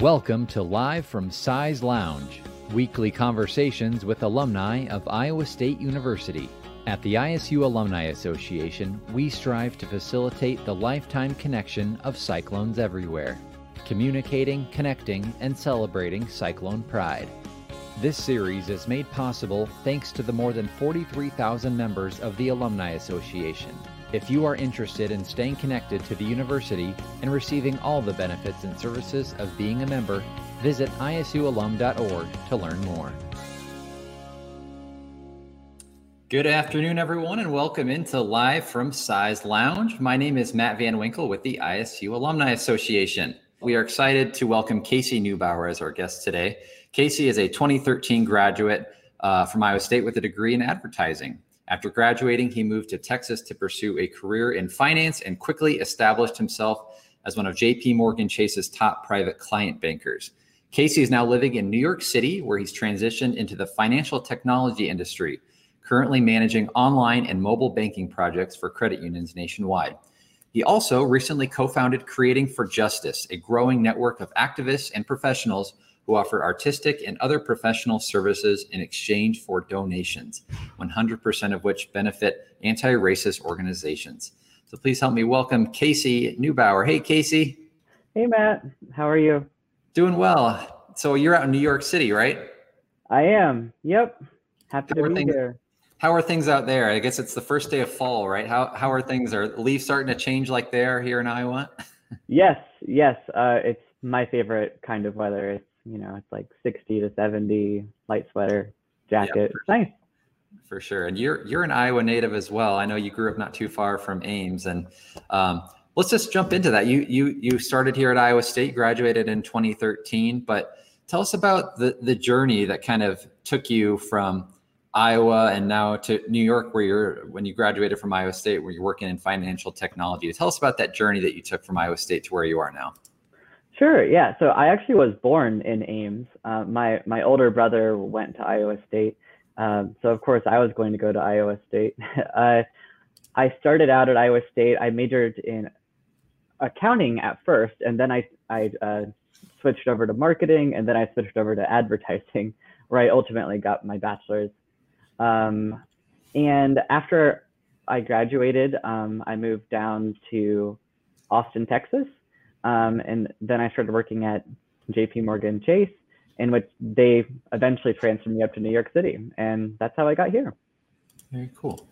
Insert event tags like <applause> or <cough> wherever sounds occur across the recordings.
Welcome to Live from Cy's Lounge, weekly conversations with alumni of Iowa State University. At the ISU Alumni Association, we strive to facilitate the lifetime connection of Cyclones everywhere, communicating, connecting, and celebrating Cyclone pride. This series is made possible thanks to the more than 43,000 members of the Alumni Association. If you are interested in staying connected to the university and receiving all the benefits and services of being a member, visit isualum.org to learn more. Good afternoon, everyone, and welcome into Live from Cy's Lounge. My name is Matt Van Winkle with the ISU Alumni Association. We are excited to welcome Casey Neubauer as our guest today. Casey is a 2013 graduate uh, from Iowa State with a degree in advertising. After graduating, he moved to Texas to pursue a career in finance and quickly established himself as one of JP Morgan Chase's top private client bankers. Casey is now living in New York City, where he's transitioned into the financial technology industry, currently managing online and mobile banking projects for credit unions nationwide. He also recently co founded Creating for Justice, a growing network of activists and professionals who offer artistic and other professional services in exchange for donations, 100% of which benefit anti racist organizations. So please help me welcome Casey Neubauer. Hey, Casey. Hey, Matt. How are you? Doing well. So you're out in New York City, right? I am. Yep. Happy how to be things, here. How are things out there? I guess it's the first day of fall, right? How how are things? Are leaves starting to change like they are here in Iowa? <laughs> yes, yes. Uh, it's my favorite kind of weather. It's you know, it's like 60 to 70, light sweater, jacket. Yeah, nice. For sure. And you're you're an Iowa native as well. I know you grew up not too far from Ames. And um, let's just jump into that. You you you started here at Iowa State, graduated in 2013, but tell us about the the journey that kind of took you from Iowa and now to New York, where you're when you graduated from Iowa State, where you're working in financial technology. Tell us about that journey that you took from Iowa State to where you are now. Sure. Yeah. So I actually was born in Ames. Uh, my my older brother went to Iowa State, um, so of course I was going to go to Iowa State. <laughs> uh, I started out at Iowa State. I majored in accounting at first, and then I I uh, switched over to marketing, and then I switched over to advertising, <laughs> where I ultimately got my bachelor's. Um, and after I graduated, um, I moved down to Austin, Texas, um, and then I started working at JP Morgan Chase, in which they eventually transferred me up to New York City. And that's how I got here. Very cool.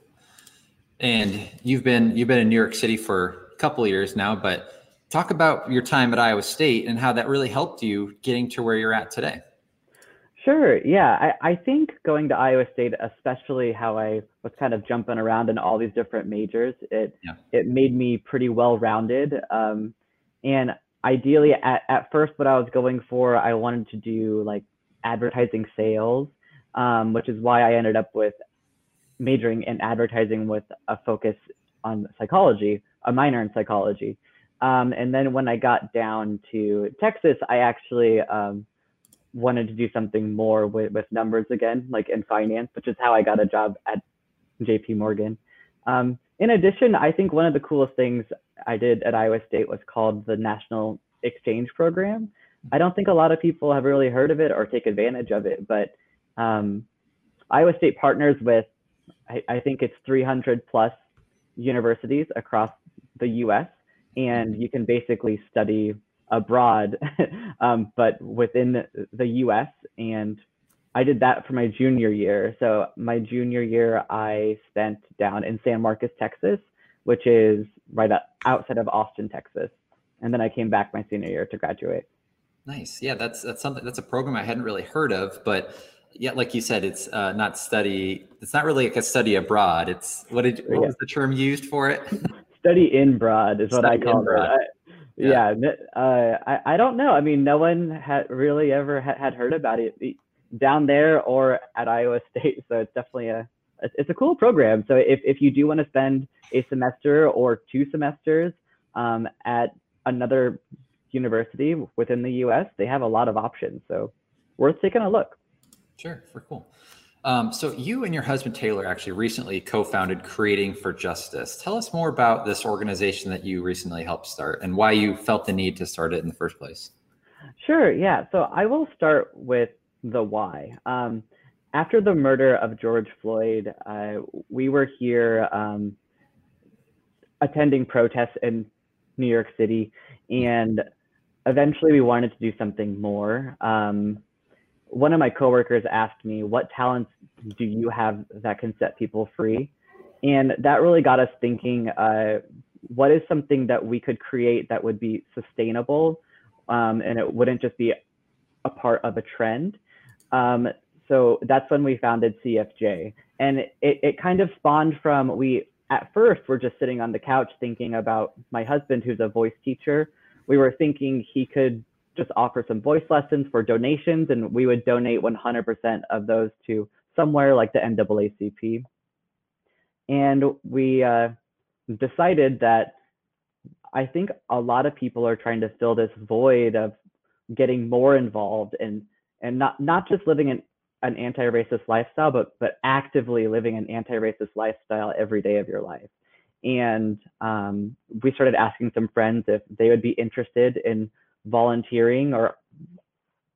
And you've been you've been in New York City for a couple of years now, but talk about your time at Iowa State and how that really helped you getting to where you're at today. Sure. Yeah. I, I think going to Iowa State, especially how I was kind of jumping around in all these different majors, it yeah. it made me pretty well rounded. Um, and ideally, at, at first, what I was going for, I wanted to do like advertising sales, um, which is why I ended up with majoring in advertising with a focus on psychology, a minor in psychology. Um, and then when I got down to Texas, I actually um, wanted to do something more with, with numbers again, like in finance, which is how I got a job at JP Morgan. Um, in addition, I think one of the coolest things I did at Iowa State was called the National Exchange Program. I don't think a lot of people have really heard of it or take advantage of it, but um, Iowa State partners with, I, I, think it's 300 plus universities across the US, and you can basically study abroad, <laughs> um, but within the US. And I did that for my junior year. So my junior year, I spent down in San Marcos, Texas, which is right outside of Austin, Texas. And then I came back my senior year to graduate. Nice. Yeah, that's that's something that's a program I hadn't really heard of, but yeah, like you said, it's uh, not study. It's not really like a study abroad. It's what did what yeah. was the term used for it? <laughs> study in broad is study what I call it. I, yeah, yeah uh, I I don't know. I mean, no one had really ever ha- had heard about it down there or at Iowa <laughs> State. So it's definitely a it's a cool program. So if, if you do want to spend a semester or two semesters um, at another university within the U.S., they have a lot of options. So worth taking a look. Sure, for cool. Um, so you and your husband Taylor actually recently co-founded Creating for Justice. Tell us more about this organization that you recently helped start and why you felt the need to start it in the first place. Sure. Yeah. So I will start with the why. Um, after the murder of George Floyd, uh, we were here um, attending protests in New York City, and eventually we wanted to do something more. Um, one of my coworkers asked me, "What talents do you have that can set people free?" And that really got us thinking. Uh, what is something that we could create that would be sustainable, um, and it wouldn't just be a part of a trend? Um, so that's when we founded CFJ, and it, it kind of spawned from we at first were just sitting on the couch thinking about my husband, who's a voice teacher. We were thinking he could just offer some voice lessons for donations, and we would donate 100% of those to somewhere like the NAACP. And we uh, decided that I think a lot of people are trying to fill this void of getting more involved and and not not just living in an anti-racist lifestyle, but but actively living an anti-racist lifestyle every day of your life. And um, we started asking some friends if they would be interested in volunteering or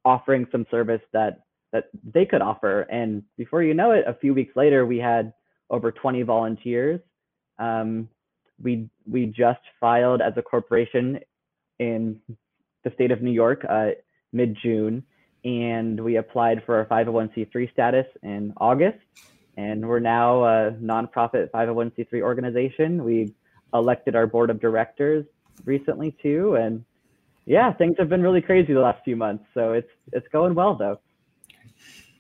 offering some service that that they could offer. And before you know it, a few weeks later, we had over 20 volunteers. Um, we we just filed as a corporation in the state of New York uh, mid June, and we applied for our 501c3 status in August. And we're now a nonprofit 501c3 organization. We elected our board of directors recently too, and yeah, things have been really crazy the last few months. So it's it's going well though.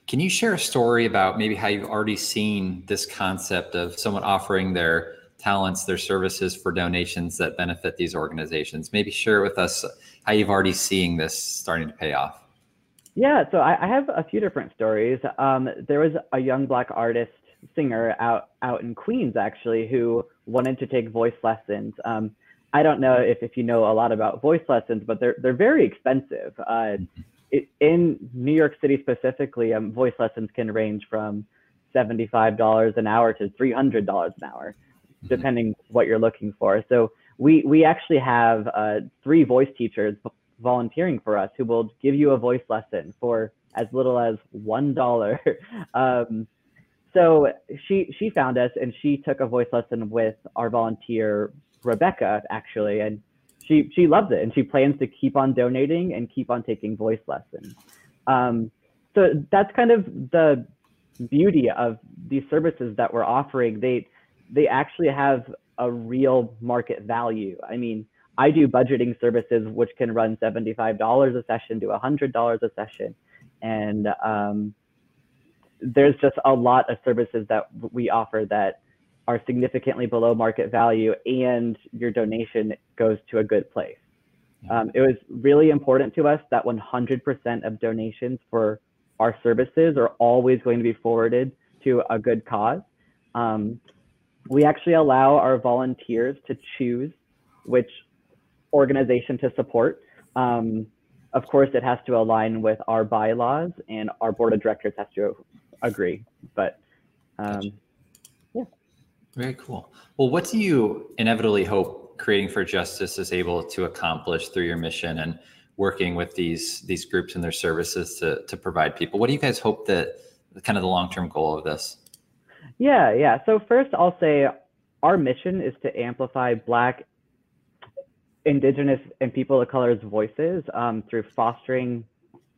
Can you share a story about maybe how you've already seen this concept of someone offering their talents, their services for donations that benefit these organizations? Maybe share with us how you've already seeing this starting to pay off. Yeah, so I, I have a few different stories. Um, there was a young black artist singer out out in Queens actually who wanted to take voice lessons. Um, I don't know if, if you know a lot about voice lessons, but they're they're very expensive. Uh, it, in New York City specifically, um, voice lessons can range from seventy-five dollars an hour to three hundred dollars an hour, depending what you're looking for. So we we actually have uh, three voice teachers volunteering for us who will give you a voice lesson for as little as one dollar. <laughs> um, so she she found us and she took a voice lesson with our volunteer Rebecca actually, and she she loves it and she plans to keep on donating and keep on taking voice lessons. Um, so that's kind of the beauty of these services that we're offering. They they actually have a real market value. I mean, I do budgeting services which can run $75 a session to $100 a session. And um, there's just a lot of services that we offer that are significantly below market value and your donation goes to a good place. Um, it was really important to us that 100% of donations for our services are always going to be forwarded to a good cause. Um, we actually allow our volunteers to choose which organization to support. Um, of course, it has to align with our bylaws, and our board of directors has to agree. But um, yeah. Very cool. Well, what do you inevitably hope creating for justice is able to accomplish through your mission and working with these these groups and their services to to provide people? What do you guys hope that kind of the long term goal of this? Yeah, yeah. So first, I'll say our mission is to amplify Black indigenous and people of color's voices um, through fostering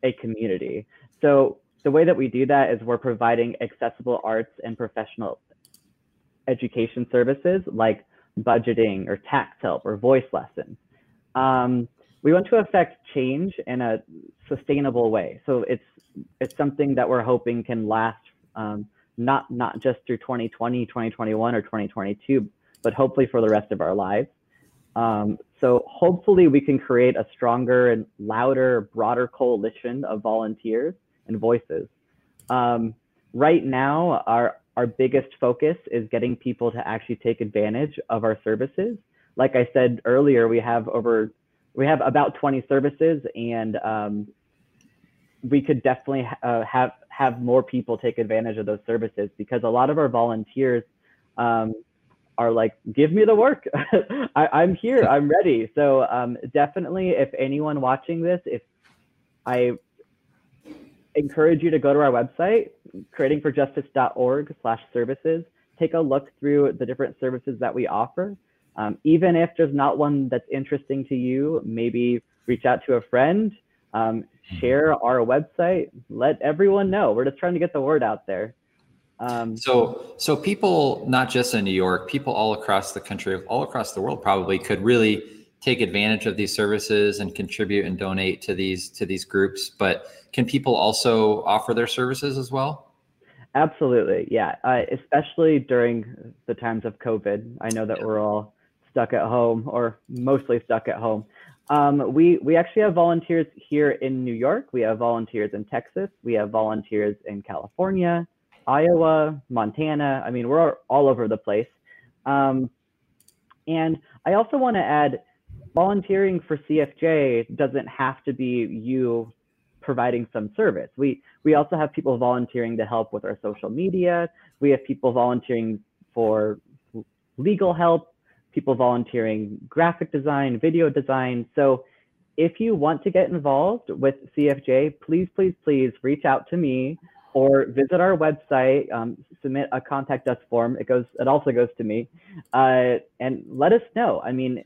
a community. So the way that we do that is we're providing accessible arts and professional education services like budgeting or tax help or voice lessons. Um, we want to affect change in a sustainable way. So it's it's something that we're hoping can last um, not not just through 2020, 2021, or 2022, but hopefully for the rest of our lives. Um, so hopefully we can create a stronger and louder, broader coalition of volunteers and voices. Um, right now, our, our biggest focus is getting people to actually take advantage of our services. Like I said earlier, we have over, we have about 20 services and um, we could definitely uh, have, have more people take advantage of those services because a lot of our volunteers um, are like, give me the work. <laughs> I, am here. <laughs> I'm ready. So um, definitely, if anyone watching this, if I encourage you to go to our website, creatingforjustice.org slash services. Take a look through the different services that we offer. Um, even if there's not one that's interesting to you, maybe reach out to a friend, um, hmm. share our website, let everyone know. We're just trying to get the word out there. Um, so, so people not just in New York, people all across the country, all across the world, probably could really take advantage of these services and contribute and donate to these to these groups. But can people also offer their services as well? Absolutely, yeah. Uh, especially during the times of COVID, I know that yeah. we're all stuck at home or mostly stuck at home. Um, we we actually have volunteers here in New York. We have volunteers in Texas. We have volunteers in California, Iowa, Montana. I mean, we're all over the place. Um, and I also want to add, volunteering for CFJ doesn't have to be you providing some service. We we also have people volunteering to help with our social media. We have people volunteering for legal help, people volunteering graphic design, video design. So if you want to get involved with CFJ, please, please, please reach out to me or visit our website, um, submit a contact us form. It goes, it also goes to me, uh, and let us know. I mean,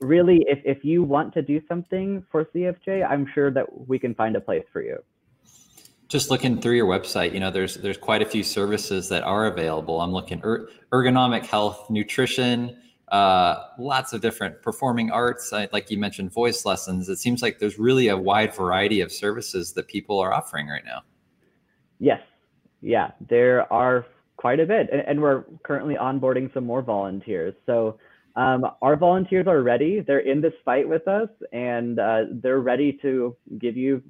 really, if if you want to do something for CFJ, I'm sure that we can find a place for you. Just looking through your website, you know, there's there's quite a few services that are available. I'm looking er, ergonomic health, nutrition, uh, lots of different performing arts, like you mentioned, voice lessons. It seems like there's really a wide variety of services that people are offering right now. Yes. Yeah, there are quite a bit. And, and we're currently onboarding some more volunteers. So um, our volunteers are ready. They're in this fight with us and uh, they're ready to give you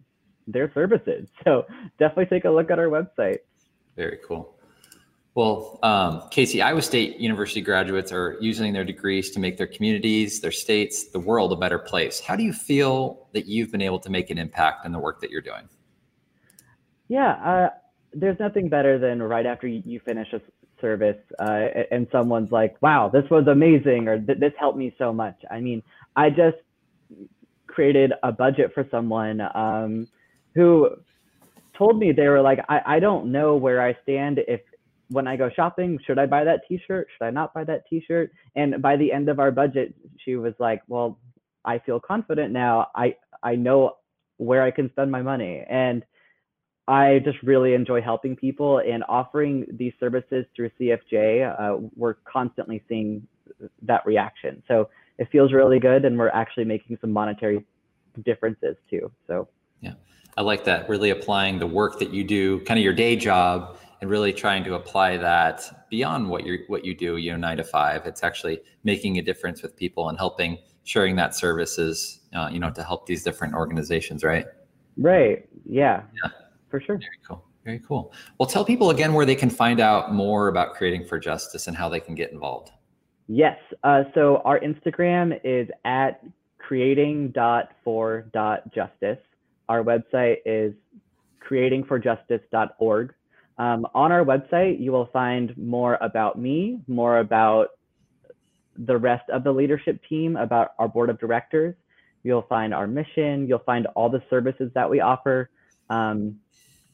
their services. <laughs> So definitely take a look at our website. Very cool. Well, um, Casey, Iowa State University graduates are using their degrees to make their communities, their states, the world a better place. How do you feel that you've been able to make an impact in the work that you're doing? Yeah, uh, there's nothing better than right after you finish a service uh, and someone's like, wow, this was amazing, or this helped me so much. I mean, I just created a budget for someone um, who told me they were like, I, I don't know where I stand if when I go shopping, should I buy that t-shirt? Should I not buy that t-shirt? And by the end of our budget, she was like, well, I feel confident now. I, I know where I can spend my money. And I just really enjoy helping people and offering these services through CFJ. Uh, we're constantly seeing that reaction. So it feels really good, and we're actually making some monetary differences too. So, yeah, I like that. Really applying the work that you do, kind of your day job, and really trying to apply that beyond what you what you do, you know, nine to five. It's actually making a difference with people and helping, sharing that services, uh, you know, to help these different organizations, right? Right. Yeah. Yeah for sure. Very cool. Very cool. Well, tell people again where they can find out more about creating for justice and how they can get involved. Yes. Uh, so our Instagram is at creating.for.justice. Our website is creatingforjustice.org. Um, on our website, you will find more about me, more about the rest of the leadership team, about our board of directors. You'll find our mission. You'll find all the services that we offer. Um,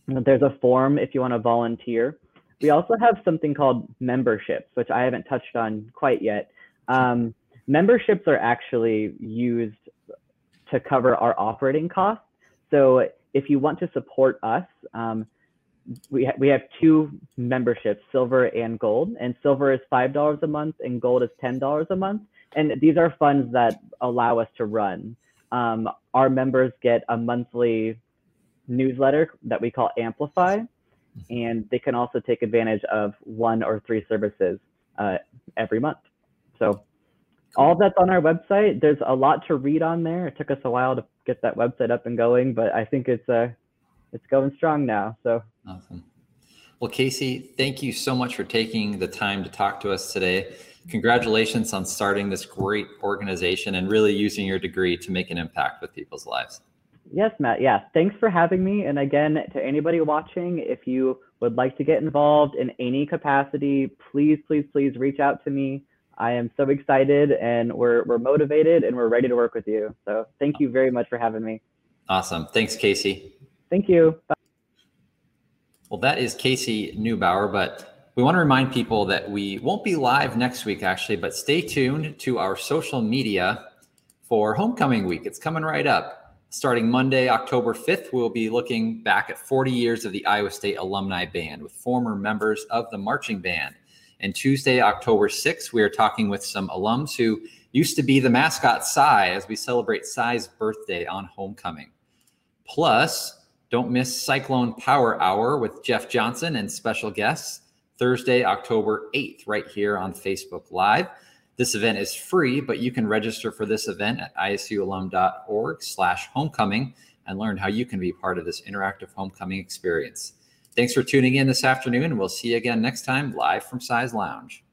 there's a form if you want to volunteer. We also have something called memberships, which I haven't touched on quite yet. Um, memberships are actually used to cover our operating costs. So if you want to support us, um, we, ha we have two memberships, silver and gold. And silver is $5 a month and gold is $10 a month. And these are funds that allow us to run. Um, our members get a monthly newsletter that we call Amplify, and they can also take advantage of one or three services uh, every month. So all that's on our website. There's a lot to read on there. It took us a while to get that website up and going, but I think it's uh, it's going strong now. So awesome. Well, Casey, thank you so much for taking the time to talk to us today. Congratulations on starting this great organization and really using your degree to make an impact with people's lives. Yes, Matt. Yeah. Thanks for having me. And again, to anybody watching, if you would like to get involved in any capacity, please, please, please reach out to me. I am so excited and we're, we're motivated and we're ready to work with you. So thank you very much for having me. Awesome. Thanks, Casey. Thank you. Bye. Well, that is Casey Neubauer, but we want to remind people that we won't be live next week, actually, but stay tuned to our social media for homecoming week. It's coming right up. Starting Monday, October 5th, we'll be looking back at 40 years of the Iowa State Alumni Band with former members of the marching band. And Tuesday, October 6th, we are talking with some alums who used to be the mascot Cy as we celebrate Cy's birthday on homecoming. Plus, don't miss Cyclone Power Hour with Jeff Johnson and special guests Thursday, October 8th, right here on Facebook Live. This event is free, but you can register for this event at isualum.org slash homecoming and learn how you can be part of this interactive homecoming experience. Thanks for tuning in this afternoon, and we'll see you again next time live from Cy's Lounge.